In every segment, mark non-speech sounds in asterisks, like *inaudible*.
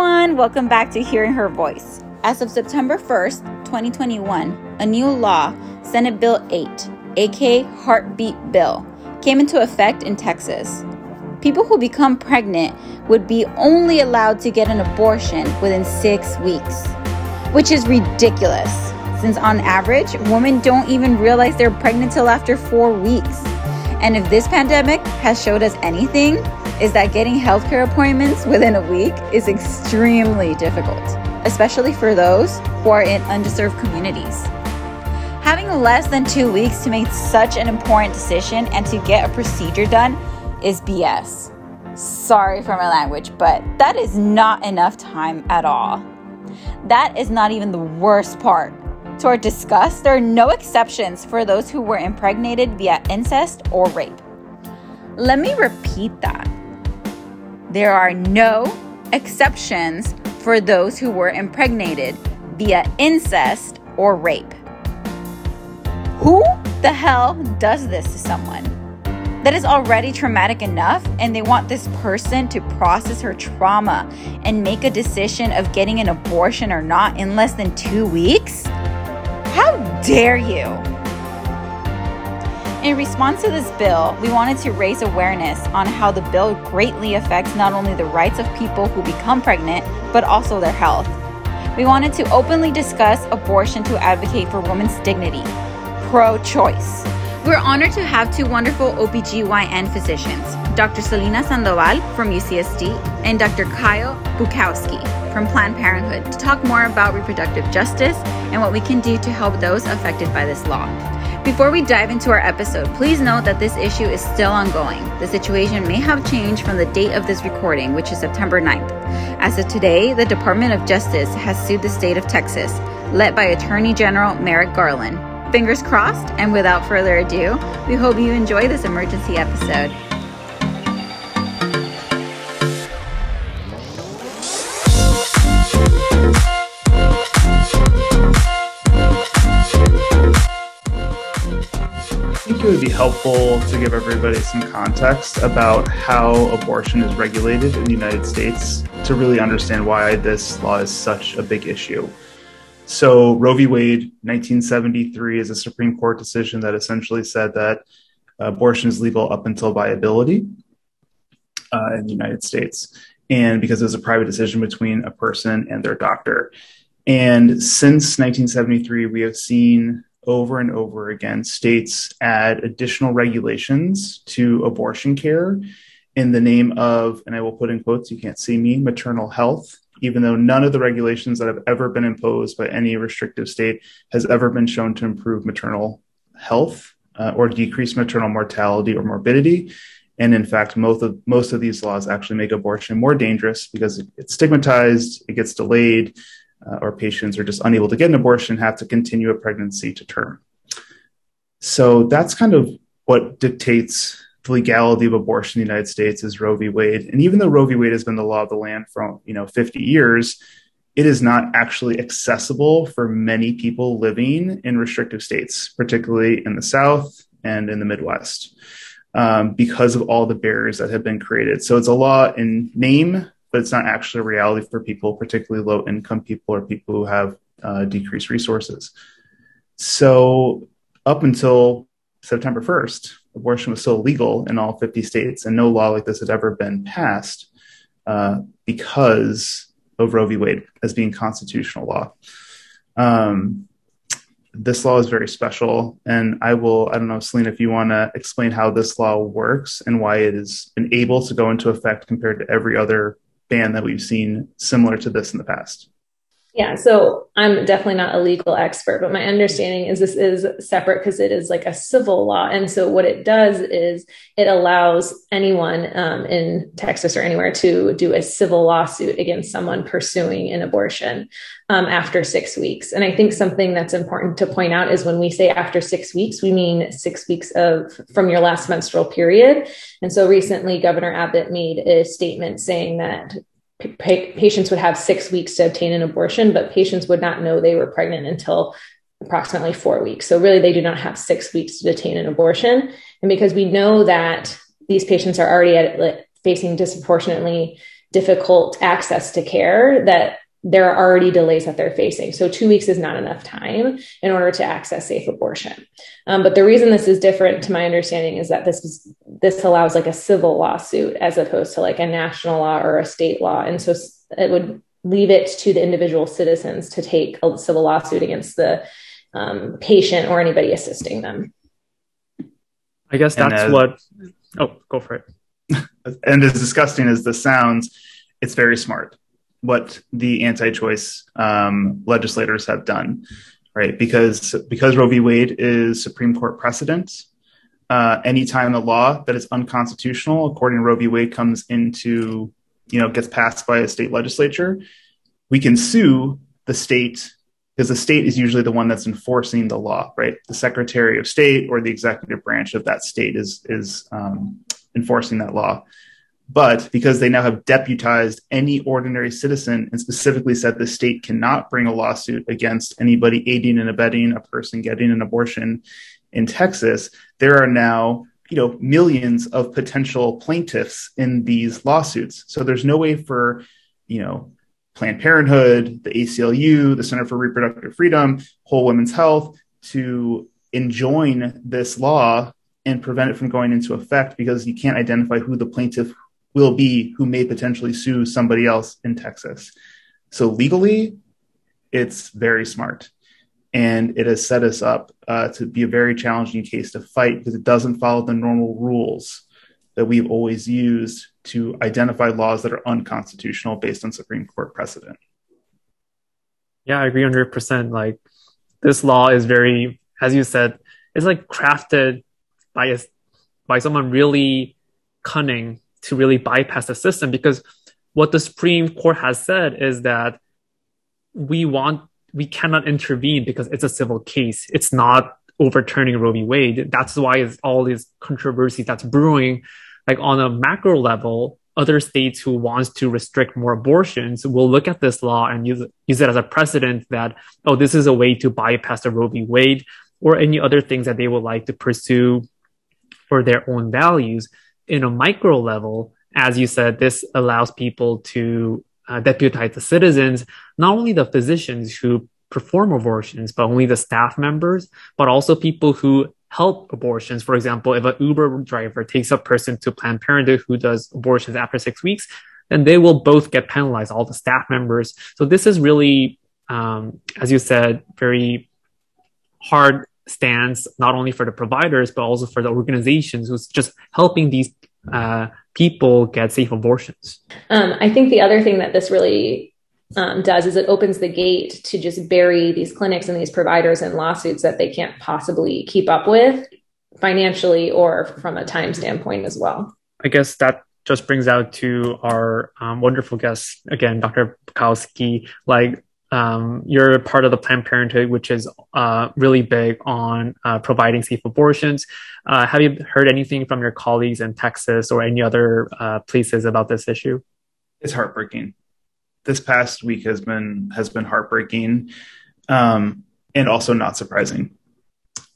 everyone. Welcome back to Hearing Her Voice. As of September 1st, 2021, a new law, Senate Bill 8, aka Heartbeat Bill, came into effect in Texas. People who become pregnant would be only allowed to get an abortion within six weeks, which is ridiculous, since on average, women don't even realize they're pregnant till after four weeks. And if this pandemic has showed us anything, is that getting healthcare appointments within a week is extremely difficult, especially for those who are in underserved communities. Having less than two weeks to make such an important decision and to get a procedure done is BS. Sorry for my language, but that is not enough time at all. That is not even the worst part. To our disgust, there are no exceptions for those who were impregnated via incest or rape. Let me repeat that. There are no exceptions for those who were impregnated via incest or rape. Who the hell does this to someone? That is already traumatic enough, and they want this person to process her trauma and make a decision of getting an abortion or not in less than two weeks? How dare you! In response to this bill, we wanted to raise awareness on how the bill greatly affects not only the rights of people who become pregnant, but also their health. We wanted to openly discuss abortion to advocate for women's dignity, pro choice. We're honored to have two wonderful OBGYN physicians, Dr. Selena Sandoval from UCSD and Dr. Kyle Bukowski from Planned Parenthood to talk more about reproductive justice and what we can do to help those affected by this law. Before we dive into our episode, please note that this issue is still ongoing. The situation may have changed from the date of this recording, which is September 9th. As of today, the Department of Justice has sued the state of Texas, led by Attorney General Merrick Garland. Fingers crossed, and without further ado, we hope you enjoy this emergency episode. Think it would be helpful to give everybody some context about how abortion is regulated in the United States to really understand why this law is such a big issue. So, Roe v. Wade, 1973, is a Supreme Court decision that essentially said that abortion is legal up until viability uh, in the United States. And because it was a private decision between a person and their doctor. And since 1973, we have seen over and over again, states add additional regulations to abortion care in the name of, and I will put in quotes, you can't see me, maternal health, even though none of the regulations that have ever been imposed by any restrictive state has ever been shown to improve maternal health uh, or decrease maternal mortality or morbidity. And in fact, most of, most of these laws actually make abortion more dangerous because it's stigmatized, it gets delayed, uh, or patients are just unable to get an abortion have to continue a pregnancy to term. So that's kind of what dictates the legality of abortion in the United States is Roe v. Wade. And even though Roe v. Wade has been the law of the land for you know 50 years, it is not actually accessible for many people living in restrictive states, particularly in the South and in the Midwest, um, because of all the barriers that have been created. So it's a law in name, but it's not actually a reality for people, particularly low income people or people who have uh, decreased resources. So, up until September 1st, abortion was still legal in all 50 states, and no law like this had ever been passed uh, because of Roe v. Wade as being constitutional law. Um, this law is very special, and I will, I don't know, Selena, if you want to explain how this law works and why it has been able to go into effect compared to every other ban that we've seen similar to this in the past? Yeah, so I'm definitely not a legal expert, but my understanding is this is separate because it is like a civil law. And so what it does is it allows anyone um, in Texas or anywhere to do a civil lawsuit against someone pursuing an abortion um, after six weeks. And I think something that's important to point out is when we say after six weeks, we mean six weeks of from your last menstrual period. And so recently, Governor Abbott made a statement saying that pa- patients would have six weeks to obtain an abortion, but patients would not know they were pregnant until approximately four weeks. So, really, they do not have six weeks to obtain an abortion. And because we know that these patients are already at, facing disproportionately difficult access to care that there are already delays that they're facing. So, two weeks is not enough time in order to access safe abortion. Um, but the reason this is different, to my understanding, is that this is this allows like a civil lawsuit as opposed to like a national law or a state law, and so it would leave it to the individual citizens to take a civil lawsuit against the um, patient or anybody assisting them. I guess that's as, what. Oh, go for it. *laughs* And as disgusting as this sounds, it's very smart what the anti-choice um, legislators have done, right? Because because Roe v. Wade is Supreme Court precedent. Uh, anytime a law that is unconstitutional, according to Roe v. Wade, comes into you know gets passed by a state legislature, we can sue the state because the state is usually the one that's enforcing the law, right? The Secretary of State or the executive branch of that state is is um, enforcing that law. But because they now have deputized any ordinary citizen and specifically said the state cannot bring a lawsuit against anybody aiding and abetting a person getting an abortion in Texas, there are now you know millions of potential plaintiffs in these lawsuits. So there's no way for you know Planned Parenthood, the ACLU, the Center for Reproductive Freedom, Whole Women's Health to enjoin this law and prevent it from going into effect because you can't identify who the plaintiff will be who may potentially sue somebody else in Texas. So legally, it's very smart. And it has set us up uh, to be a very challenging case to fight because it doesn't follow the normal rules that we've always used to identify laws that are unconstitutional based on Supreme Court precedent. Yeah, I agree 100%. Like, this law is very, as you said, it's like crafted by a, by someone really cunning to really bypass the system because what the Supreme Court has said is that we want we cannot intervene because it's a civil case. It's not overturning Roe v. Wade. That's why it's all these controversy that's brewing. Like on a macro level, other states who wants to restrict more abortions will look at this law and use, use it as a precedent that, oh, this is a way to bypass the Roe v. Wade or any other things that they would like to pursue for their own values in a micro level, as you said, this allows people to uh, deputize the citizens, not only the physicians who perform abortions, but only the staff members, but also people who help abortions. For example, if an Uber driver takes a person to Planned Parenthood who does abortions after six weeks, then they will both get penalized, all the staff members. So this is really, um, as you said, very hard stance, not only for the providers, but also for the organizations who's just helping these uh, people get safe abortions. Um, I think the other thing that this really um, does is it opens the gate to just bury these clinics and these providers in lawsuits that they can't possibly keep up with financially or from a time standpoint as well. I guess that just brings out to our um, wonderful guest again, Dr. Bukowski. Like um, you're part of the Planned Parenthood, which is uh, really big on uh, providing safe abortions. Uh, have you heard anything from your colleagues in Texas or any other uh, places about this issue? It's heartbreaking. This past week has been has been heartbreaking, um, and also not surprising.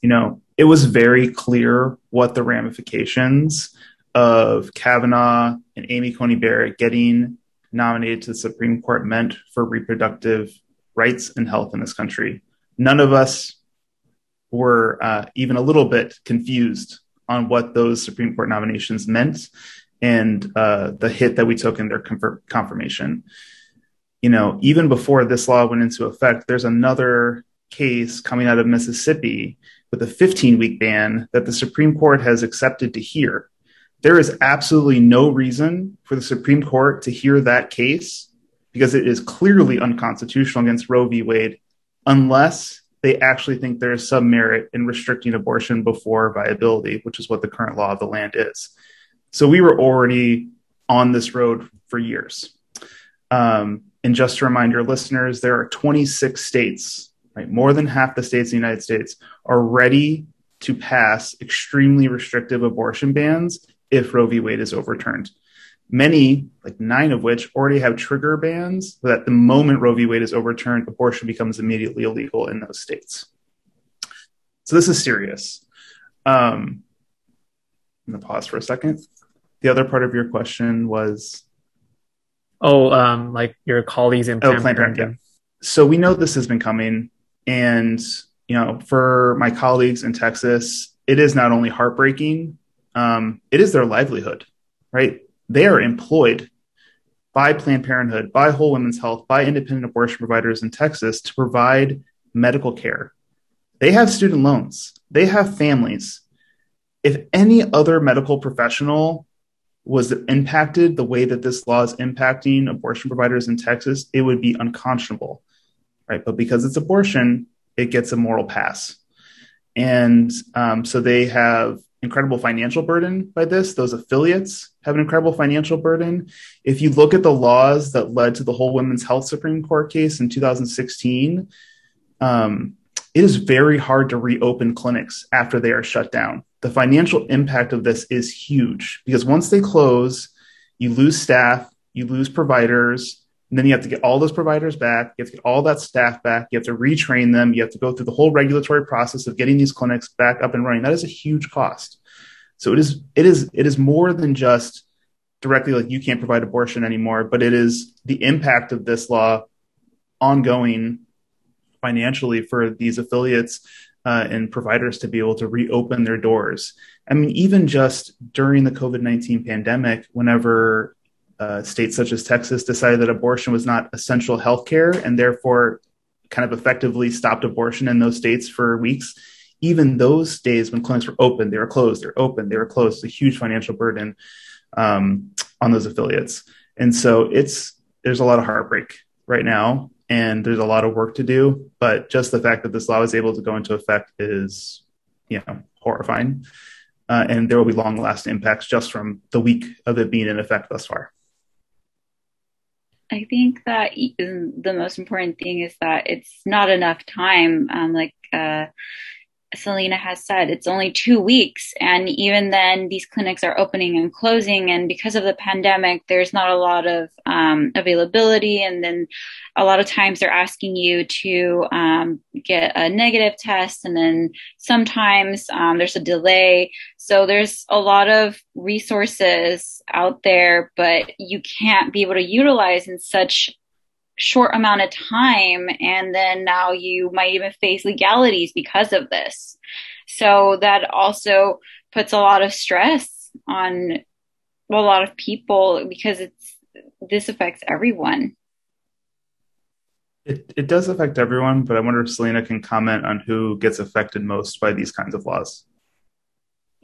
You know, it was very clear what the ramifications of Kavanaugh and Amy Coney Barrett getting nominated to the Supreme Court meant for reproductive rights and health in this country. None of us were uh, even a little bit confused on what those Supreme Court nominations meant and uh, the hit that we took in their confirmation. You know, even before this law went into effect, there's another case coming out of Mississippi with a 15 week ban that the Supreme Court has accepted to hear. There is absolutely no reason for the Supreme Court to hear that case because it is clearly unconstitutional against Roe v. Wade unless they actually think there is some merit in restricting abortion before viability, which is what the current law of the land is. So we were already on this road for years. Um, and just to remind your listeners, there are 26 states, right? More than half the states in the United States are ready to pass extremely restrictive abortion bans if Roe v. Wade is overturned many, like nine of which, already have trigger bans that the moment Roe v. Wade is overturned, abortion becomes immediately illegal in those states. So this is serious. Um, I'm going to pause for a second. The other part of your question was Oh, um, like your colleagues in Planned, oh, Planned Parenthood. Yeah. So we know this has been coming, and you know, for my colleagues in Texas, it is not only heartbreaking, um, it is their livelihood, right? They are employed by Planned Parenthood, by Whole Women's Health, by independent abortion providers in Texas to provide medical care. They have student loans, they have families. If any other medical professional was impacted the way that this law is impacting abortion providers in Texas, it would be unconscionable, right? But because it's abortion, it gets a moral pass. And um, so they have incredible financial burden by this. Those affiliates have an incredible financial burden. If you look at the laws that led to the whole Women's Health Supreme Court case in 2016, um, it is very hard to reopen clinics after they are shut down. The financial impact of this is huge because once they close, you lose staff, you lose providers, and then you have to get all those providers back. You have to get all that staff back. You have to retrain them. You have to go through the whole regulatory process of getting these clinics back up and running. That is a huge cost. So it is it is it is more than just directly like you can't provide abortion anymore, but it is the impact of this law ongoing financially for these affiliates uh, and providers to be able to reopen their doors. I mean, even just during the COVID 19 pandemic, whenever uh, states such as Texas decided that abortion was not essential health care and therefore kind of effectively stopped abortion in those states for weeks. Even those days when clinics were open, they were closed, they're open, they were closed. It's a huge financial burden um, on those affiliates. And so it's there's a lot of heartbreak right now and there's a lot of work to do. But just the fact that this law is able to go into effect is, you know, horrifying. Uh, and there will be long lasting impacts just from the week of it being in effect thus far. I think that the most important thing is that it's not enough time. Um, like uh, Selena has said, it's only two weeks. And even then, these clinics are opening and closing. And because of the pandemic, there's not a lot of um, availability. And then a lot of times they're asking you to um, get a negative test. And then sometimes um, there's a delay. So there's a lot of resources out there, but you can't be able to utilize in such short amount of time and then now you might even face legalities because of this. So that also puts a lot of stress on a lot of people because it's this affects everyone. It, it does affect everyone but i wonder if selena can comment on who gets affected most by these kinds of laws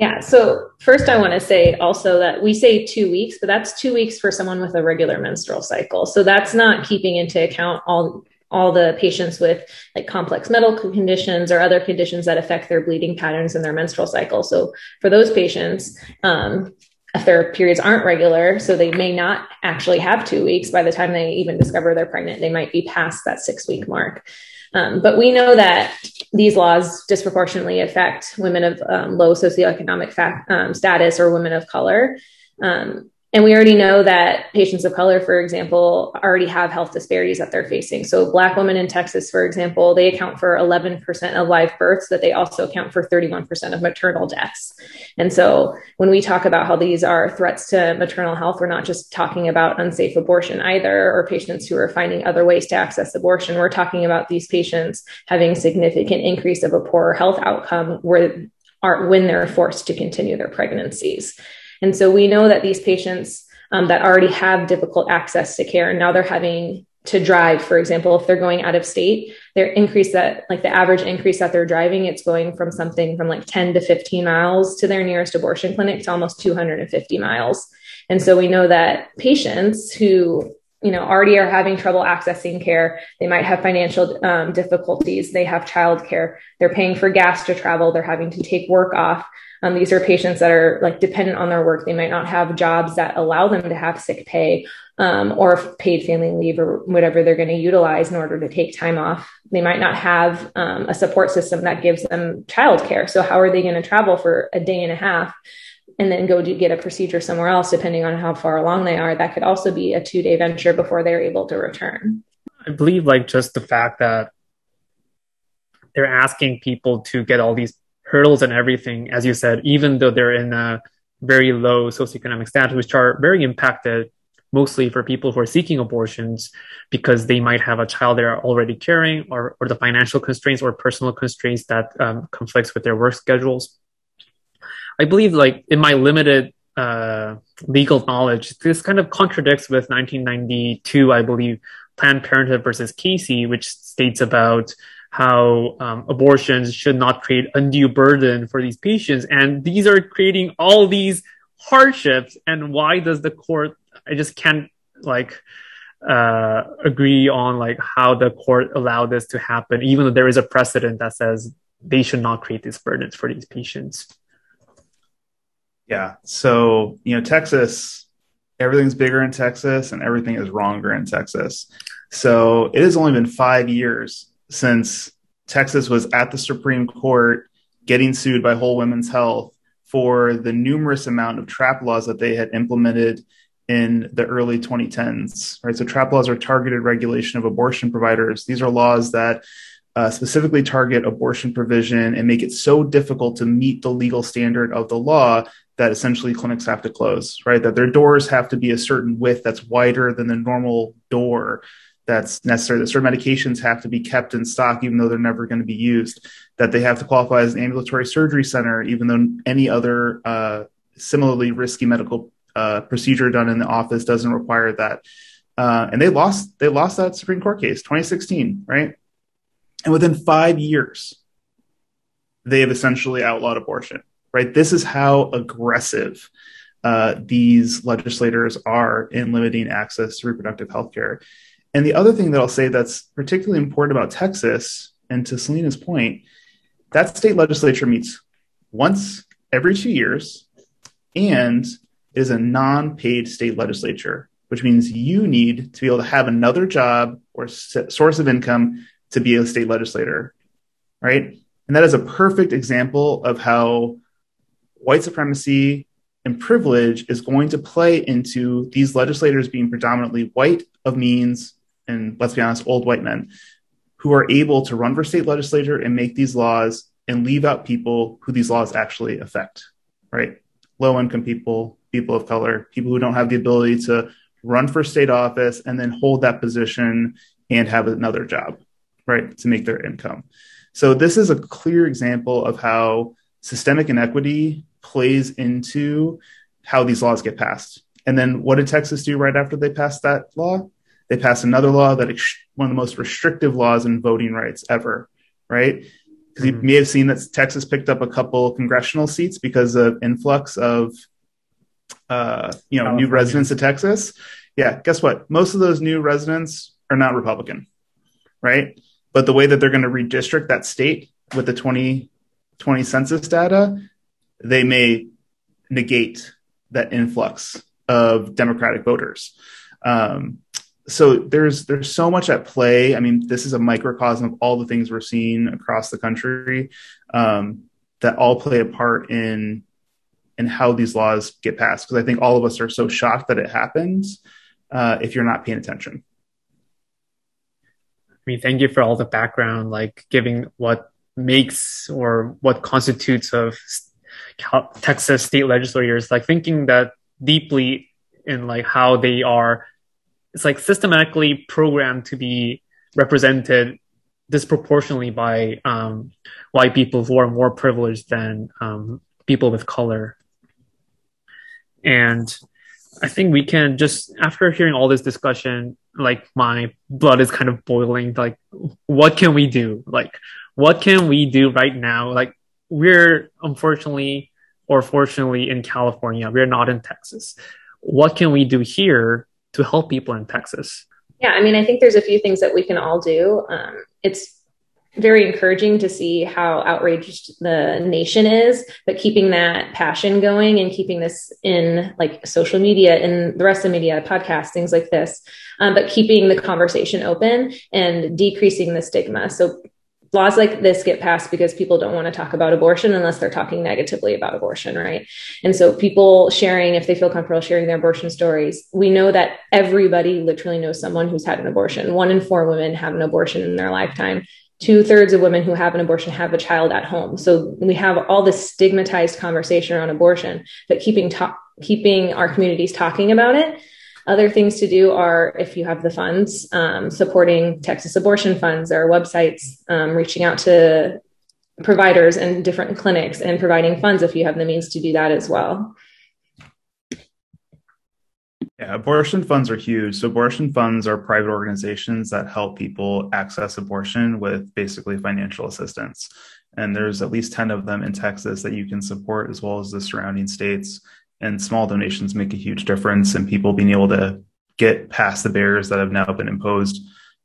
yeah. So first, I want to say also that we say two weeks, but that's two weeks for someone with a regular menstrual cycle. So that's not keeping into account all all the patients with like complex medical conditions or other conditions that affect their bleeding patterns and their menstrual cycle. So for those patients, um, if their periods aren't regular, so they may not actually have two weeks by the time they even discover they're pregnant, they might be past that six week mark. Um, but we know that these laws disproportionately affect women of um, low socioeconomic um, status or women of color. Um, and we already know that patients of color, for example, already have health disparities that they're facing. So, Black women in Texas, for example, they account for 11% of live births, but they also account for 31% of maternal deaths. And so, when we talk about how these are threats to maternal health, we're not just talking about unsafe abortion either, or patients who are finding other ways to access abortion. We're talking about these patients having significant increase of a poor health outcome where are when they're forced to continue their pregnancies. And so we know that these patients um, that already have difficult access to care, now they're having to drive, for example, if they're going out of state, their increase that like the average increase that they're driving, it's going from something from like 10 to 15 miles to their nearest abortion clinic to almost 250 miles. And so we know that patients who you know already are having trouble accessing care they might have financial um, difficulties they have childcare they're paying for gas to travel they're having to take work off um, these are patients that are like dependent on their work. They might not have jobs that allow them to have sick pay um, or paid family leave or whatever they're going to utilize in order to take time off. They might not have um, a support system that gives them childcare. So how are they going to travel for a day and a half? and then go to get a procedure somewhere else, depending on how far along they are. That could also be a two day venture before they're able to return. I believe, like, just the fact that they're asking people to get all these hurdles and everything, as you said, even though they're in a very low socioeconomic status, which are very impacted mostly for people who are seeking abortions because they might have a child they're already carrying or, or the financial constraints or personal constraints that um, conflicts with their work schedules. I believe like in my limited uh, legal knowledge, this kind of contradicts with 1992, I believe, Planned Parenthood versus Casey, which states about how um, abortions should not create undue burden for these patients. And these are creating all these hardships. And why does the court, I just can't like, uh, agree on like how the court allowed this to happen, even though there is a precedent that says they should not create these burdens for these patients. Yeah. So, you know, Texas, everything's bigger in Texas and everything is wronger in Texas. So it has only been five years since Texas was at the Supreme Court getting sued by Whole Women's Health for the numerous amount of trap laws that they had implemented in the early 2010s. Right, so trap laws are targeted regulation of abortion providers. These are laws that uh, specifically target abortion provision and make it so difficult to meet the legal standard of the law that essentially clinics have to close. Right, that their doors have to be a certain width that's wider than the normal door that's necessary, that certain medications have to be kept in stock, even though they're never going to be used, that they have to qualify as an ambulatory surgery center, even though any other uh, similarly risky medical uh, procedure done in the office doesn't require that. Uh, and they lost they lost that Supreme Court case, 2016, right? And within five years, they have essentially outlawed abortion, right? This is how aggressive uh, these legislators are in limiting access to reproductive health care. And the other thing that I'll say that's particularly important about Texas, and to Selena's point, that state legislature meets once every two years and is a non paid state legislature, which means you need to be able to have another job or source of income to be a state legislator, right? And that is a perfect example of how white supremacy and privilege is going to play into these legislators being predominantly white of means and let's be honest, old white men who are able to run for state legislature and make these laws and leave out people who these laws actually affect, right? Low income people, people of color, people who don't have the ability to run for state office and then hold that position and have another job, right, to make their income. So, this is a clear example of how systemic inequity plays into how these laws get passed. And then what did Texas do right after they passed that law? They passed another law that ex- one of the most restrictive laws in voting rights ever, right? Because mm-hmm. you may have seen that Texas picked up a couple congressional seats because of influx of, uh, you know, California. new residents to Texas. Yeah, guess what? Most of those new residents are not Republican, right? But the way that they're going to redistrict that state with the 2020 census data, they may negate that influx of Democratic voters. Um, so there's there's so much at play. I mean, this is a microcosm of all the things we're seeing across the country um, that all play a part in in how these laws get passed. Because I think all of us are so shocked that it happens uh, if you're not paying attention. I mean, thank you for all the background, like giving what makes or what constitutes of Texas state legislators, like thinking that deeply in like how they are it's like systematically programmed to be represented disproportionately by um, white people who are more privileged than um, people with color. And I think we can just, after hearing all this discussion, like my blood is kind of boiling. Like, what can we do? Like, what can we do right now? Like, we're unfortunately or fortunately in California, we're not in Texas. What can we do here to help people in Texas? Yeah, I mean, I think there's a few things that we can all do. Um, it's very encouraging to see how outraged the nation is, but keeping that passion going and keeping this in like social media and the rest of the media, podcasts, things like this, um, but keeping the conversation open and decreasing the stigma. So laws like this get passed because people don't want to talk about abortion unless they're talking negatively about abortion, right? And so people sharing, if they feel comfortable sharing their abortion stories, we know that everybody literally knows someone who's had an abortion. One in four women have an abortion in their lifetime. Two thirds of women who have an abortion have a child at home. So we have all this stigmatized conversation around abortion, but keeping talk, keeping our communities talking about it Other things to do are if you have the funds, um, supporting Texas abortion funds. Are websites um, reaching out to providers and different clinics and providing funds if you have the means to do that as well. Yeah, abortion funds are huge. So, abortion funds are private organizations that help people access abortion with basically financial assistance. And there's at least 10 of them in Texas that you can support, as well as the surrounding states. And small donations make a huge difference in people being able to get past the barriers that have now been imposed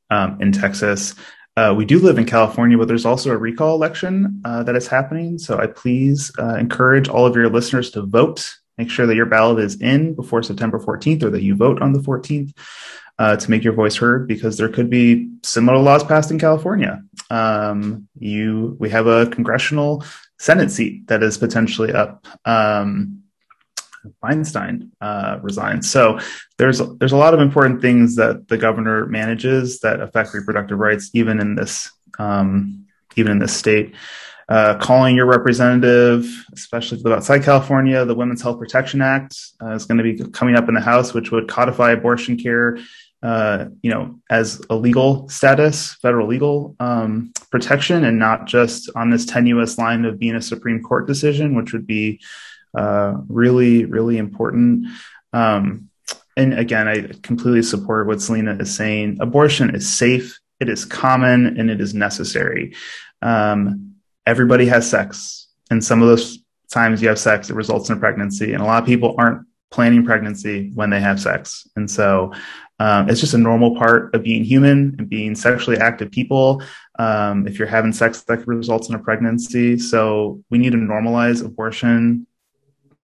um, in Texas. Uh, we do live in California, but there's also a recall election uh, that is happening. So I please uh, encourage all of your listeners to vote Make sure that your ballot is in before September 14th or that you vote on the 14th uh, to make your voice heard because there could be similar laws passed in California. Um, you, we have a congressional Senate seat that is potentially up. Um, Feinstein uh, resigned. So there's there's a lot of important things that the governor manages that affect reproductive rights, even in this um, even in this state uh, calling your representative, especially outside California. The Women's Health Protection Act uh, is going to be coming up in the House, which would codify abortion care, uh, you know, as a legal status, federal legal um, protection, and not just on this tenuous line of being a Supreme Court decision, which would be uh, really, really important. Um, and again, I completely support what Selena is saying. Abortion is safe, it is common, and it is necessary. Um, everybody has sex. And some of those times you have sex, it results in a pregnancy. And a lot of people aren't planning pregnancy when they have sex. And so um, it's just a normal part of being human and being sexually active people. Um, if you're having sex, that could result in a pregnancy. So we need to normalize abortion,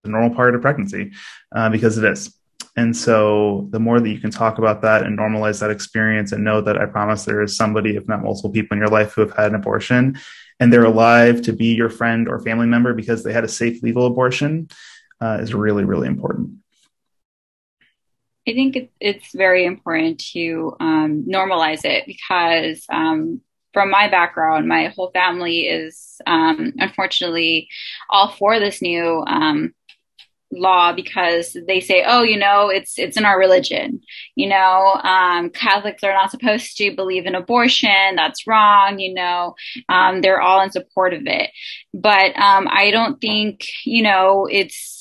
the normal part of pregnancy, uh, because it is. And so the more that you can talk about that and normalize that experience and know that I promise there is somebody, if not multiple people in your life who have had an abortion and they're alive to be your friend or family member because they had a safe legal abortion uh, is really, really important. I think it's very important to um, normalize it because, um, from my background, my whole family is um, unfortunately all for this new um, law because they say, oh, you know, it's it's in our religion. You know, um, Catholics are not supposed to believe in abortion. That's wrong. You know, um, they're all in support of it. But um, I don't think you know it's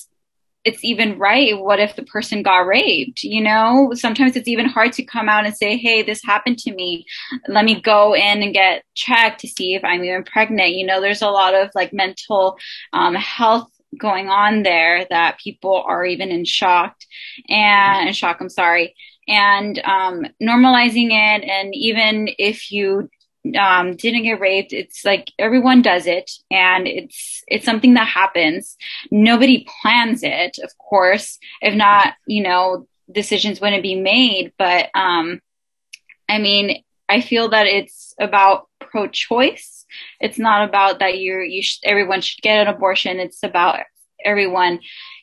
it's even right. What if the person got raped? You know, sometimes it's even hard to come out and say, Hey, this happened to me. Let me go in and get checked to see if I'm even pregnant. You know, there's a lot of like mental um, health going on there that people are even in shock and in shock i'm sorry. And um, normalizing it and even if you um, didn't get raped it's like everyone does it and it's it's something that happens. Nobody plans it of course. If not you know decisions wouldn't be made but um i mean i feel that it's about pro-choice it's not about that you're you sh- everyone should get an abortion. It's about everyone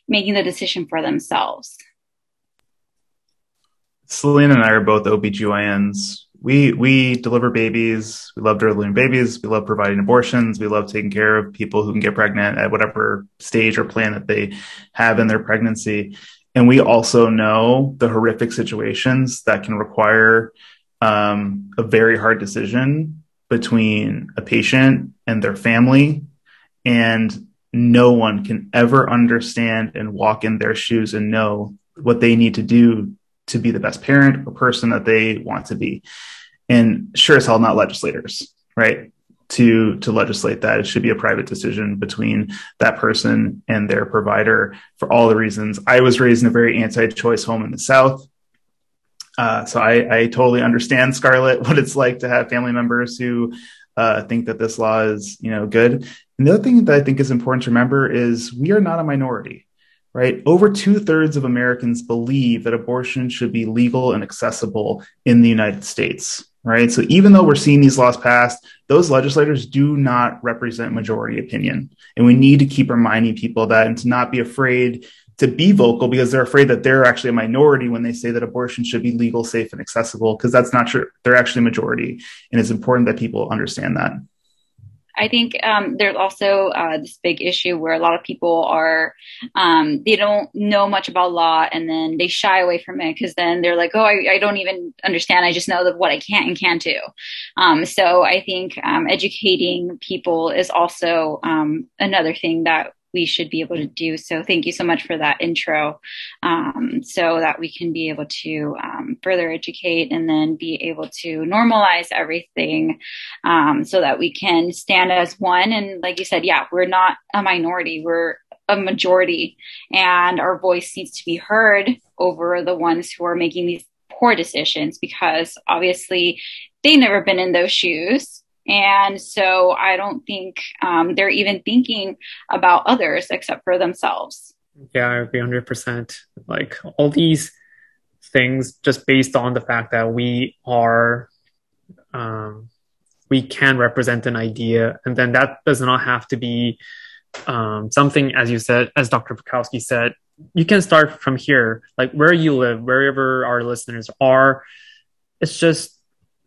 making the decision for themselves. Selena and i are both obgyns we we deliver babies. We love delivering babies. We love providing abortions. We love taking care of people who can get pregnant at whatever stage or plan that they have in their pregnancy. And we also know the horrific situations that can require um, a very hard decision between a patient and their family and no one can ever understand and walk in their shoes and know what they need to do to be the best parent or person that they want to be. And sure as hell not legislators right? To to legislate that. It should be a private decision between that person and their provider for all the reasons. I was raised in a very anti-choice home in the south uh, so I, I, totally understand Scarlett *laughs* what it's like to have family members who uh, think that this law is you know good. And the other thing that I think is important to remember is we are not a minority, right? Over two thirds of Americans believe that abortion should be legal and accessible in the United States. Right. So even though we're seeing these laws passed, those legislators do not represent majority opinion. And we need to keep reminding people that and to not be afraid to be vocal because they're afraid that they're actually a minority when they say that abortion should be legal, safe, and accessible, because that's not true. They're actually a majority. And it's important that people understand that. I think um, there's also uh, this big issue where a lot of people are um, they don't know much about law and then they shy away from it because then they're like, oh, I, I, don't even understand. I just know that what I can and can't do. Um, so I think um, educating people is also um, another thing that we should be able to do. So thank you so much for that intro, um, so that we can be able to um, further educate and then be able to normalize everything, um, so that we can stand as one. And like you said, yeah, we're not a minority; we're a majority, and our voice needs to be heard over the ones who are making these poor decisions because obviously they've never been in those shoes and so I don't think um, they're even thinking about others except for themselves. Yeah, I agree 100%. Like all these things, just based on the fact that we are, um, we can represent an idea, and then that does not have to be um, something, as you said, as Dr. Bukowski said, you can start from here, like where you live, wherever our listeners are. It's just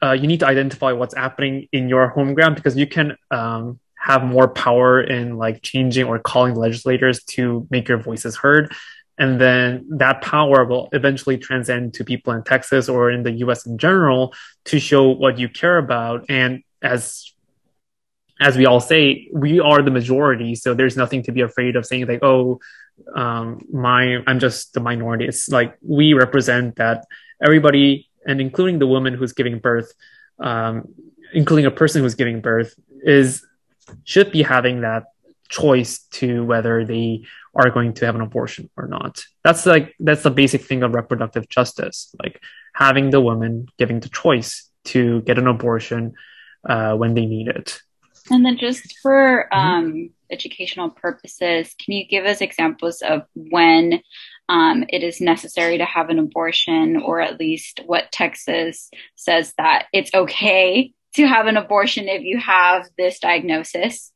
uh, you need to identify what's happening in your home ground because you can um, have more power in like changing or calling legislators to make your voices heard. And then that power will eventually transcend to people in texas or in the us in general to show what you care about. And as as we all say we are the majority so there's nothing to be afraid of saying like oh um, my i'm just the minority. It's like we represent that everybody and including the woman who's giving birth, um, including a person who's giving birth, is should be having that choice to whether they are going to have an abortion or not. That's like that's the basic thing of reproductive justice, like having the woman giving the choice to get an abortion uh, when they need it. And then just for mm-hmm. um, educational purposes, can you give us examples of when um, it is necessary to have an abortion, or at least what Texas says that it's okay to have an abortion if you have this diagnosis?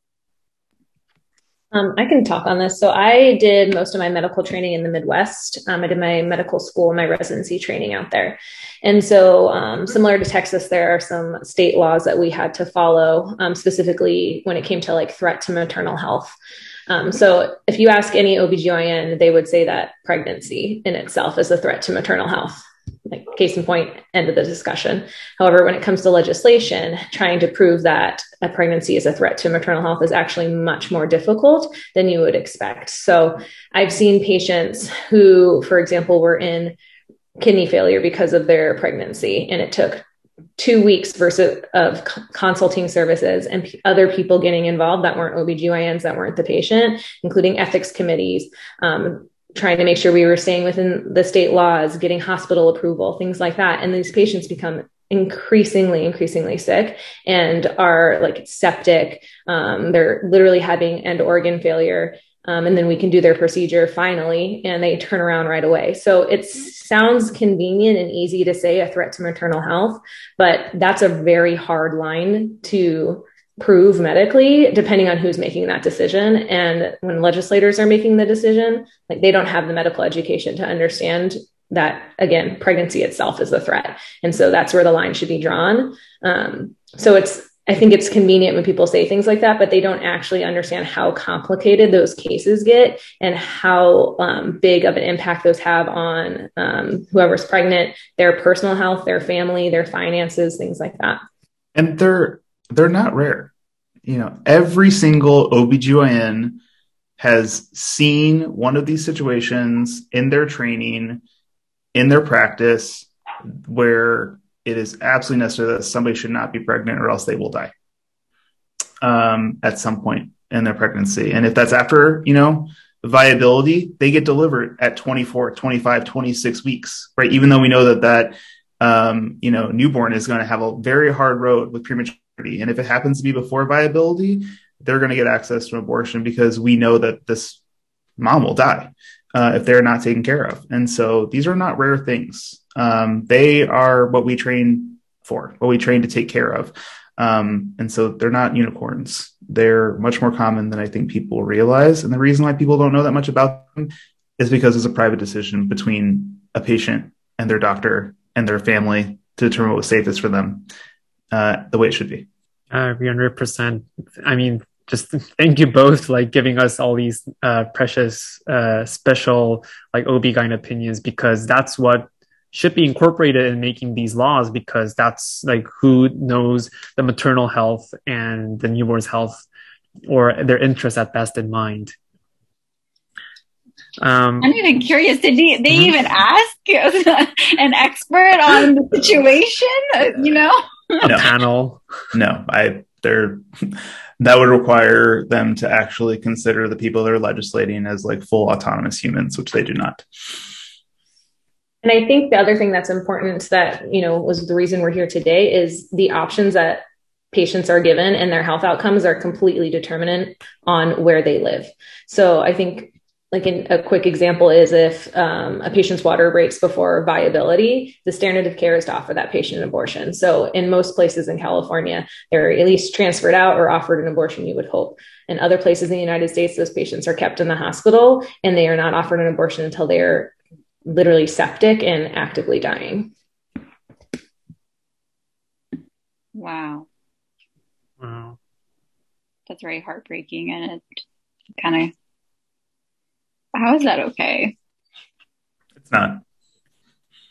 Um, I can talk on this. So I did most of my medical training in the Midwest. Um, I did my medical school, my residency training out there. And so, um, similar to Texas, there are some state laws that we had to follow, um, specifically when it came to like threat to maternal health. Um, so if you ask any OBGYN, they would say that pregnancy in itself is a threat to maternal health. Like case in point, end of the discussion. However, when it comes to legislation, trying to prove that a pregnancy is a threat to maternal health is actually much more difficult than you would expect. So I've seen patients who, for example, were in kidney failure because of their pregnancy, and it took two weeks versus of consulting services and p- other people getting involved that weren't OBGYNs that weren't the patient, including ethics committees, um, trying to make sure we were staying within the state laws, getting hospital approval, things like that. And these patients become increasingly, increasingly sick and are like septic. Um, they're literally having end organ failure um, and then we can do their procedure finally and they turn around right away. So it sounds convenient and easy to say a threat to maternal health but that's a very hard line to prove medically depending on who's making that decision. And when legislators are making the decision like they don't have the medical education to understand that again pregnancy itself is the threat. And so that's where the line should be drawn. Um, so it's I think it's convenient when people say things like that, but they don't actually understand how complicated those cases get and how um, big of an impact those have on um, whoever's pregnant, their personal health, their family, their finances, things like that. And they're they're not rare. You know, every single OBGYN has seen one of these situations in their training, in their practice, where it is absolutely necessary that somebody should not be pregnant or else they will die um, at some point in their pregnancy. And if that's after, you know, viability, they get delivered at 24, 25, 26 weeks, right? Even though we know that that, um, you know, newborn is going to have a very hard road with prematurity. And if it happens to be before viability, they're going to get access to abortion because we know that this mom will die uh, if they're not taken care of. And so these are not rare things. Um, they are what we train for, what we train to take care of. Um, and so they're not unicorns. They're much more common than I think people realize. And the reason why people don't know that much about them is because it's a private decision between a patient and their doctor and their family to determine what's safest for them, uh, the way it should be. Uh, 300%. I mean, just thank you both like giving us all these uh, precious uh, special like OB-GYN opinions because that's what should be incorporated in making these laws because that's like who knows the maternal health and the newborn's health or their interests at best in mind. Um, I'm even curious. Did they, they mm-hmm. even ask *laughs* an expert on the situation? You know, a no. panel. No, I they're that would require them to actually consider the people they're legislating as like full autonomous humans, which they do not. And I think the other thing that's important that, you know, was the reason we're here today is the options that patients are given and their health outcomes are completely determinant on where they live. So I think like in, a quick example is if um, a patient's water breaks before viability, the standard of care is to offer that patient an abortion. So in most places in California, they're at least transferred out or offered an abortion, you would hope. In other places in the United States, those patients are kept in the hospital and they are not offered an abortion until they're literally septic and actively dying. Wow. Wow. That's very heartbreaking and it kind of how is that okay? It's not.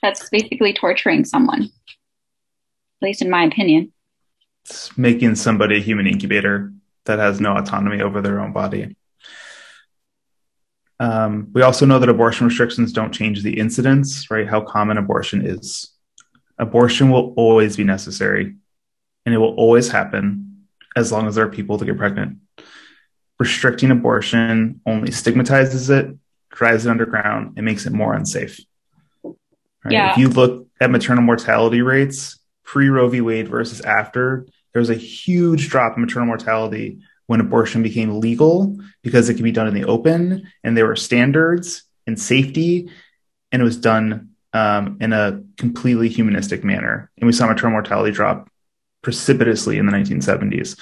That's basically torturing someone, at least in my opinion. It's making somebody a human incubator that has no autonomy over their own body. Um, we also know that abortion restrictions don't change the incidence, right? How common abortion is. Abortion will always be necessary and it will always happen as long as there are people to get pregnant restricting abortion only stigmatizes it, drives it underground, and makes it more unsafe. Right? Yeah. If you look at maternal mortality rates pre Roe v. Wade versus after, there was a huge drop in maternal mortality when abortion became legal because it could be done in the open and there were standards and safety, and it was done um, in a completely humanistic manner. And we saw maternal mortality drop precipitously in the 1970s.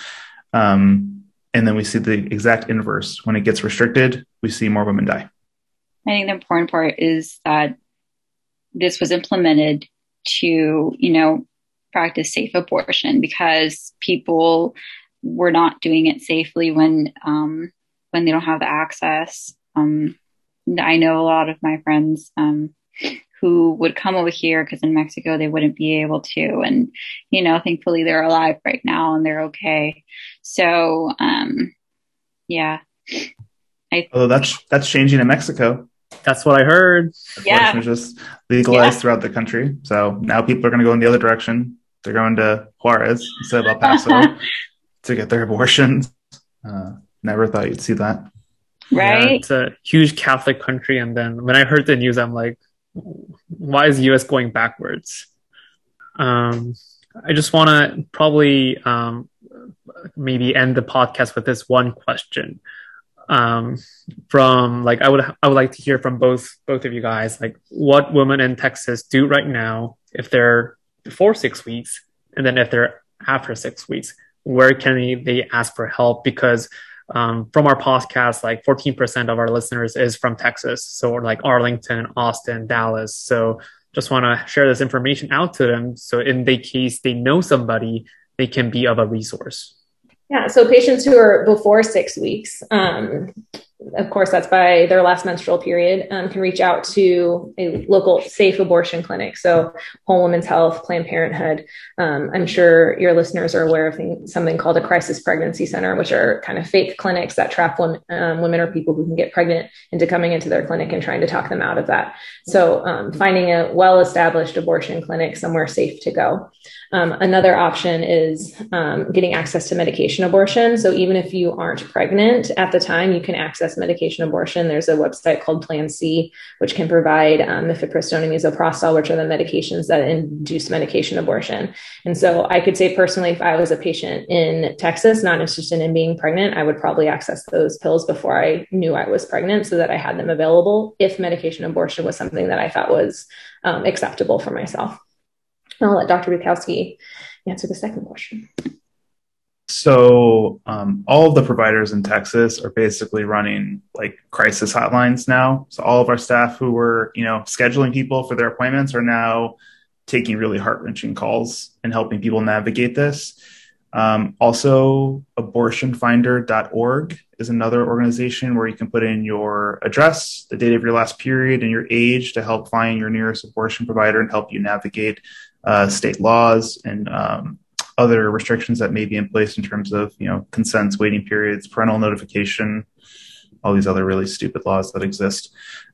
Um, and then we see the exact inverse. When it gets restricted, we see more women die. I think the important part is that this was implemented to, you know, practice safe abortion because people were not doing it safely when um, when they don't have the access. Um, I know a lot of my friends um, who would come over here because in Mexico they wouldn't be able to. And, you know, thankfully they're alive right now and they're okay. So, um, yeah. I, Although that's, that's changing in Mexico. That's what I heard. Yeah. It's just legalized yeah. throughout the country. So now people are going to go in the other direction. They're going to Juarez instead of El Paso *laughs* to get their abortions. Uh, never thought you'd see that. Right. Yeah, it's a huge Catholic country. And then when I heard the news, I'm like, why is the US going backwards? Um, I just want to probably um, maybe end the podcast with this one question. Um, from like I would I would like to hear from both both of you guys like what women in Texas do right now if they're before six weeks and then if they're after six weeks where can they, ask for help because um, from our podcast, like 14% of our listeners is from Texas. So like Arlington, Austin, Dallas. So just want to share this information out to them. So in the case they know somebody, they can be of a resource. Yeah. So patients who are before six weeks, um, of course, that's by their last menstrual period, um, can reach out to a local safe abortion clinic. So, Whole Women's Health, Planned Parenthood. Um, I'm sure your listeners are aware of something called a crisis pregnancy center, which are kind of fake clinics that trap women, um, women or people who can get pregnant into coming into their clinic and trying to talk them out of that. So, um, finding a well established abortion clinic somewhere safe to go. Um, another option is um, getting access to medication abortion. So even if you aren't pregnant at the time, you can access medication abortion. There's a website called Plan C, which can provide um, mifepristone and misoprostol, which are the medications that induce medication abortion. And so I could say personally, if I was a patient in Texas, not interested in being pregnant, I would probably access those pills before I knew I was pregnant so that I had them available if medication abortion was something that I thought was um, acceptable for myself. I'll let Dr. Bukowski answer the second question. So, um, all of the providers in Texas are basically running like crisis hotlines now. So, all of our staff who were, you know, scheduling people for their appointments are now taking really heart wrenching calls and helping people navigate this. Um, also, abortionfinder.org is another organization where you can put in your address, the date of your last period, and your age to help find your nearest abortion provider and help you navigate uh, state laws and um, other restrictions that may be in place in terms of you know consents, waiting periods, parental notification, all these other really stupid laws that exist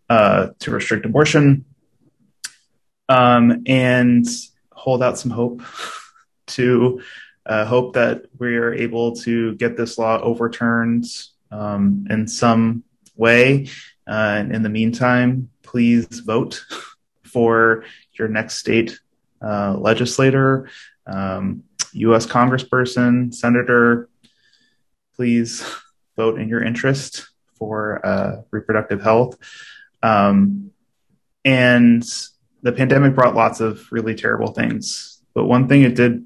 uh, to restrict abortion, um, and hold out some hope *laughs* to uh, hope that we are able to get this law overturned um, in some way. Uh, and in the meantime, please vote *laughs* for your next state uh, legislator, um, U.S. congressperson, senator. Please vote in your interest for uh, reproductive health. Um, and the pandemic brought lots of really terrible things. But one thing it did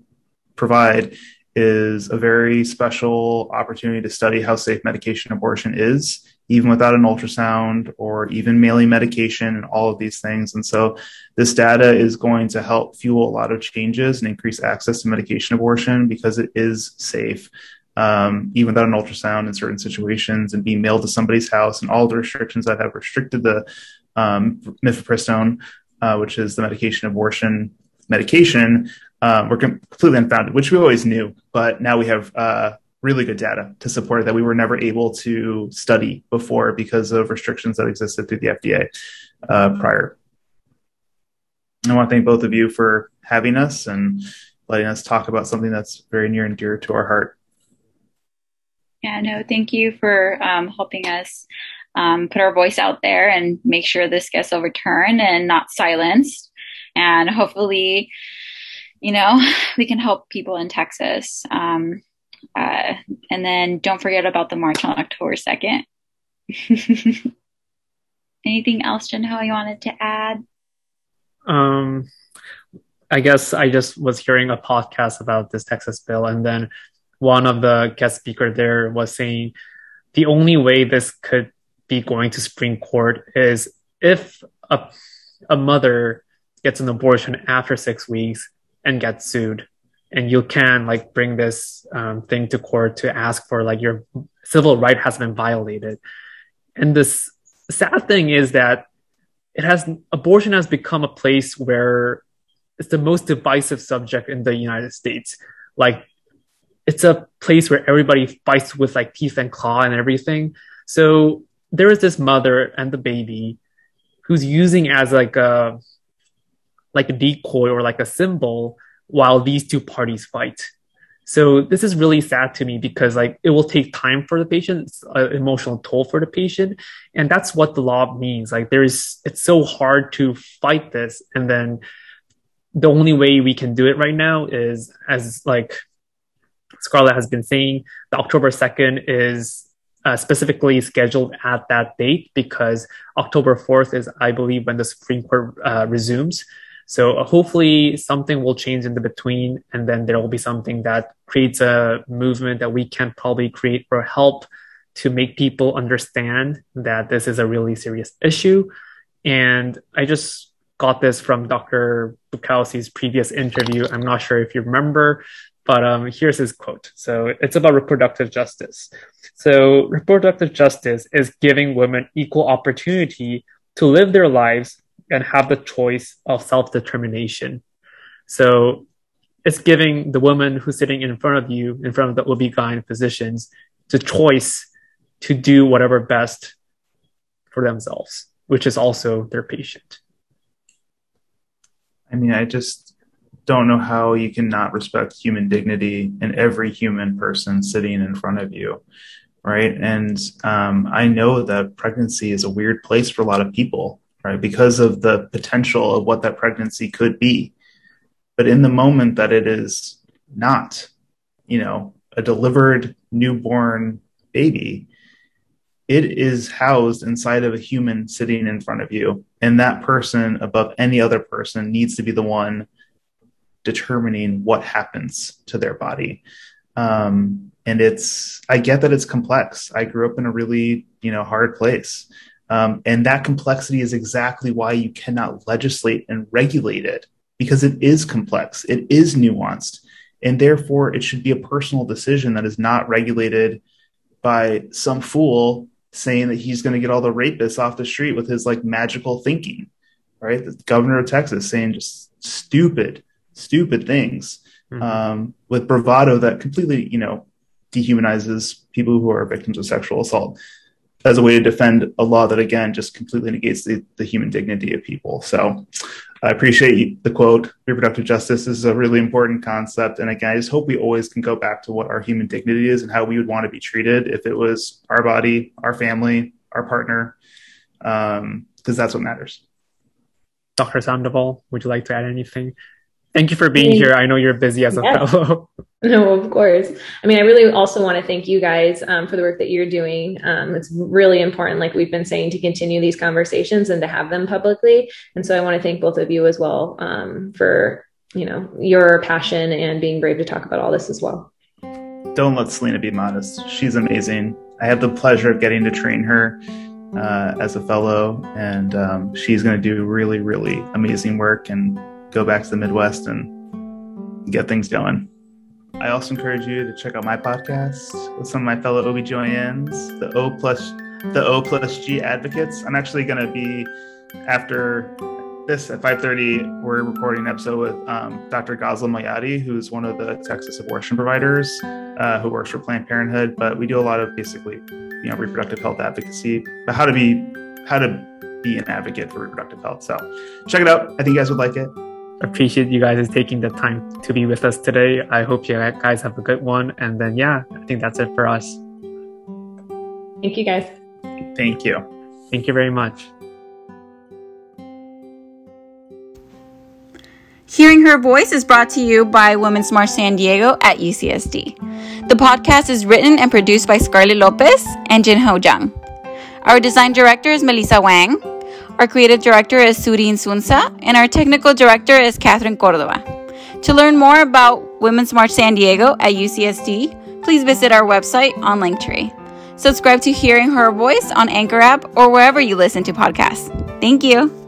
provide is a very special opportunity to study how safe medication abortion is, even without an ultrasound or even mailing medication and all of these things. And so this data is going to help fuel a lot of changes and increase access to medication abortion because it is safe. Um, even without an ultrasound in certain situations and being mailed to somebody's house and all the restrictions that have restricted the um, mifepristone, uh, which is the medication abortion medication, um, were completely unfounded, which we always knew, but now we have uh, really good data to support that we were never able to study before because of restrictions that existed through the FDA uh, prior. I want to thank both of you for having us and letting us talk about something that's very near and dear to our heart. Yeah, no, thank you for um, helping us um, put our voice out there and make sure this gets overturned and not silenced. And hopefully, you know, *laughs* we can help people in Texas. Um, uh, and then don't forget about the march on October 2nd. *laughs* Anything else, Jinho, you wanted to add? Um, I guess I just was hearing a podcast about this Texas bill, and then one of the guest speaker there was saying the only way this could be going to Supreme Court is if a, a mother gets an abortion after six weeks and gets sued and you can like bring this um, thing to court to ask for like your civil right has been violated. And this sad thing is that it has abortion has become a place where it's the most divisive subject in the united states. Like it's a place where everybody fights with like teeth and claw and everything. So there is this mother and the baby who's using as like a like a decoy or like a symbol while these two parties fight. So this is really sad to me because like it will take time for the patient, an emotional toll for the patient, and that's what the law means. Like there is, it's so hard to fight this, and then the only way we can do it right now is as like Scarlett has been saying, the October second is uh, specifically scheduled at that date because October 4th is, I believe, when the Supreme Court uh, resumes. So uh, hopefully something will change in the between, and then there will be something that creates a movement that we can probably create or help to make people understand that this is a really serious issue. And I just got this from Dr. Bukowski's previous interview. I'm not sure if you remember, but um, here's his quote. So it's about reproductive justice. So reproductive justice is giving women equal opportunity to live their lives and have the choice of self determination. So it's giving the woman who's sitting in front of you, in front of the OB-GYN physicians, the choice to do whatever best for themselves, which is also their patient. I mean, I just don't know how you can not respect human dignity in every human person sitting in front of you. Right. And um, I know that pregnancy is a weird place for a lot of people right? Because of the potential of what that pregnancy could be. But in the moment that it is not, you know, a delivered newborn baby, it is housed inside of a human sitting in front of you. And that person, above any other person, needs to be the one determining what happens to their body. Um, and it's, I get that it's complex. I grew up in a really, you know, hard place. Um, and that complexity is exactly why you cannot legislate and regulate it because it is complex, it is nuanced. And therefore, it should be a personal decision that is not regulated by some fool saying that he's going to get all the rapists off the street with his like magical thinking, right? The governor of Texas saying just stupid, stupid things mm-hmm. um, with bravado that completely, you know, dehumanizes people who are victims of sexual assault as a way to defend a law that again just completely negates the, the human dignity of people. So i appreciate the quote reproductive justice is a really important concept. And again i just hope we always can go back to what our human dignity is and how we would want to be treated if it was our body our family our partner because um, that's what matters. Dr sandoval would you like to add anything Thank you for being here. I know you're busy as a yeah. fellow. *laughs* *laughs* No, of course. I mean, I really also want to thank you guys um, for the work that you're doing. Um, it's really important, like we've been saying, to continue these conversations and to have them publicly. And so I want to thank both of you as well um, for you know your passion and being brave to talk about all this as well. Don't let Selena be modest. She's amazing. I had the pleasure of getting to train her uh, as a fellow, and um, she's going to do really, really amazing work and go back to the Midwest and get things going. I also encourage you to check out my podcast with some of my fellow OBGYNs, the O plus the O plus G advocates. I'm actually going to be after this at 5:30. We're recording an episode with um, Dr. Ghazaleh Moayedi, who's one of the Texas abortion providers uh, who works for Planned Parenthood. But we do a lot of basically, you know, reproductive health advocacy, but how to be how to be an advocate for reproductive health. So check it out. I think you guys would like it appreciate you guys taking the time to be with us today. I hope you guys have a good one. And then, yeah, I think that's it for us. Thank you, guys. Thank you. Thank you very much. Hearing Her Voice is brought to you by Women's March San Diego at UCSD. The podcast is written and produced by Scarlett Lopez and Jin Ho Jung. Our design director is Melissa Wang. Our creative director is Surin Sunsa, and our technical director is Catherine Cordova. To learn more about Women's March San Diego at UCSD, please visit our website on Linktree. Subscribe to Hearing Her Voice on Anchor app or wherever you listen to podcasts. Thank you.